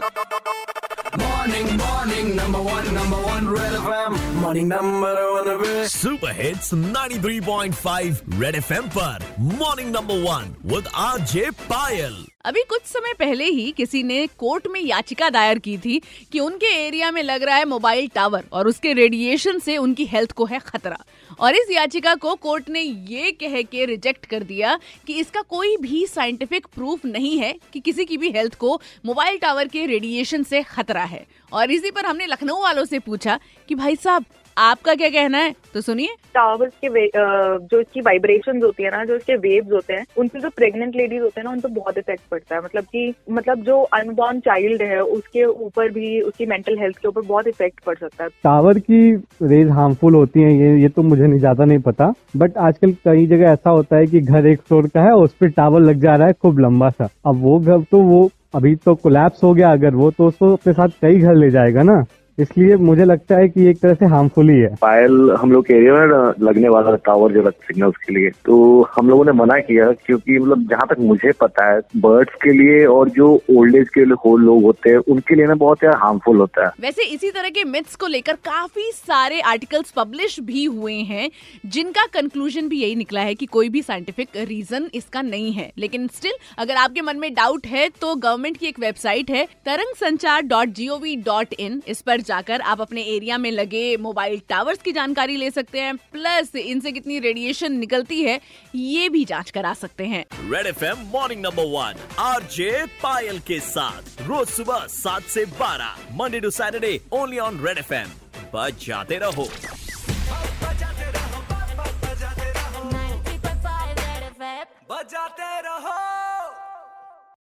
Morning, morning, number one, number one, Red FM. Morning, number one, Red. Super hits 93.5 Red FM पर morning number one with RJ Payal अभी कुछ समय पहले ही किसी ने court में याचिका दायर की थी कि उनके एरिया में लग रहा है मोबाइल टावर और उसके रेडिएशन से उनकी हेल्थ को है खतरा और इस याचिका को कोर्ट ने ये कह के रिजेक्ट कर दिया कि इसका कोई भी साइंटिफिक प्रूफ नहीं है कि किसी की भी हेल्थ को मोबाइल टावर के रेडिएशन से खतरा है। और इसी पर हमने लखनऊ वालों से पूछा कि भाई साहब आपका क्या कहना है? तो सुनिए। टावर्स के जो इसकी वाइब्रेशन होती है ना जो इसके वेव्स होते हैं उनसे जो प्रेग्नेंट लेडीज़ होते हैं ना उन पर बहुत इफ़ेक्ट पड़ता है। मतलब कि मतलब जो अनबॉर्न चाइल्ड है उसके ऊपर भी उसकी मेंटल हेल्थ के ऊपर बहुत इफ़ेक्ट पड़ सकता है। टावर की रेज हार्मफुल होती है ये ये तो मुझे नहीं ज़्यादा नहीं पता। बट आजकल कई जगह ऐसा होता है कि घर एक फ्लोर का है और उस पर टावर लग जा रहा है खूब लंबा सा। अब वो घर तो वो अभी तो कोलैप्स हो गया अगर वो तो उसको अपने साथ कई घर ले जाएगा ना। इसलिए मुझे लगता है कि एक तरह से हार्मफुल ही है। पायल हम लोग के एरिया में लगने वाला टावर जो सिग्नल्स के लिए तो हम लोगों ने मना किया क्योंकि मतलब जहाँ तक मुझे पता है बर्ड्स के लिए और जो ओल्ड एज के लोग होते हैं उनके लिए ना बहुत यार हार्मफुल होता है। वैसे इसी तरह के मिथ्स को लेकर काफ़ी सारे आर्टिकल्स पब्लिश भी हुए हैं जिनका कंक्लूजन भी यही निकला है कि कोई भी साइंटिफिक रीजन इसका नहीं है। लेकिन स्टिल अगर आपके मन में डाउट है तो गवर्नमेंट की एक वेबसाइट है Tarang Sanchar dot G O V dot in इस पर जाकर आप अपने एरिया में लगे मोबाइल टावर्स की जानकारी ले सकते हैं प्लस इनसे कितनी रेडिएशन निकलती है ये भी जाँच करा सकते हैं। Red F M morning number one R J Payal के साथ रोज सुबह सात से बारह Monday to Saturday only on Red F M बजाते रहो। बजाते रहो।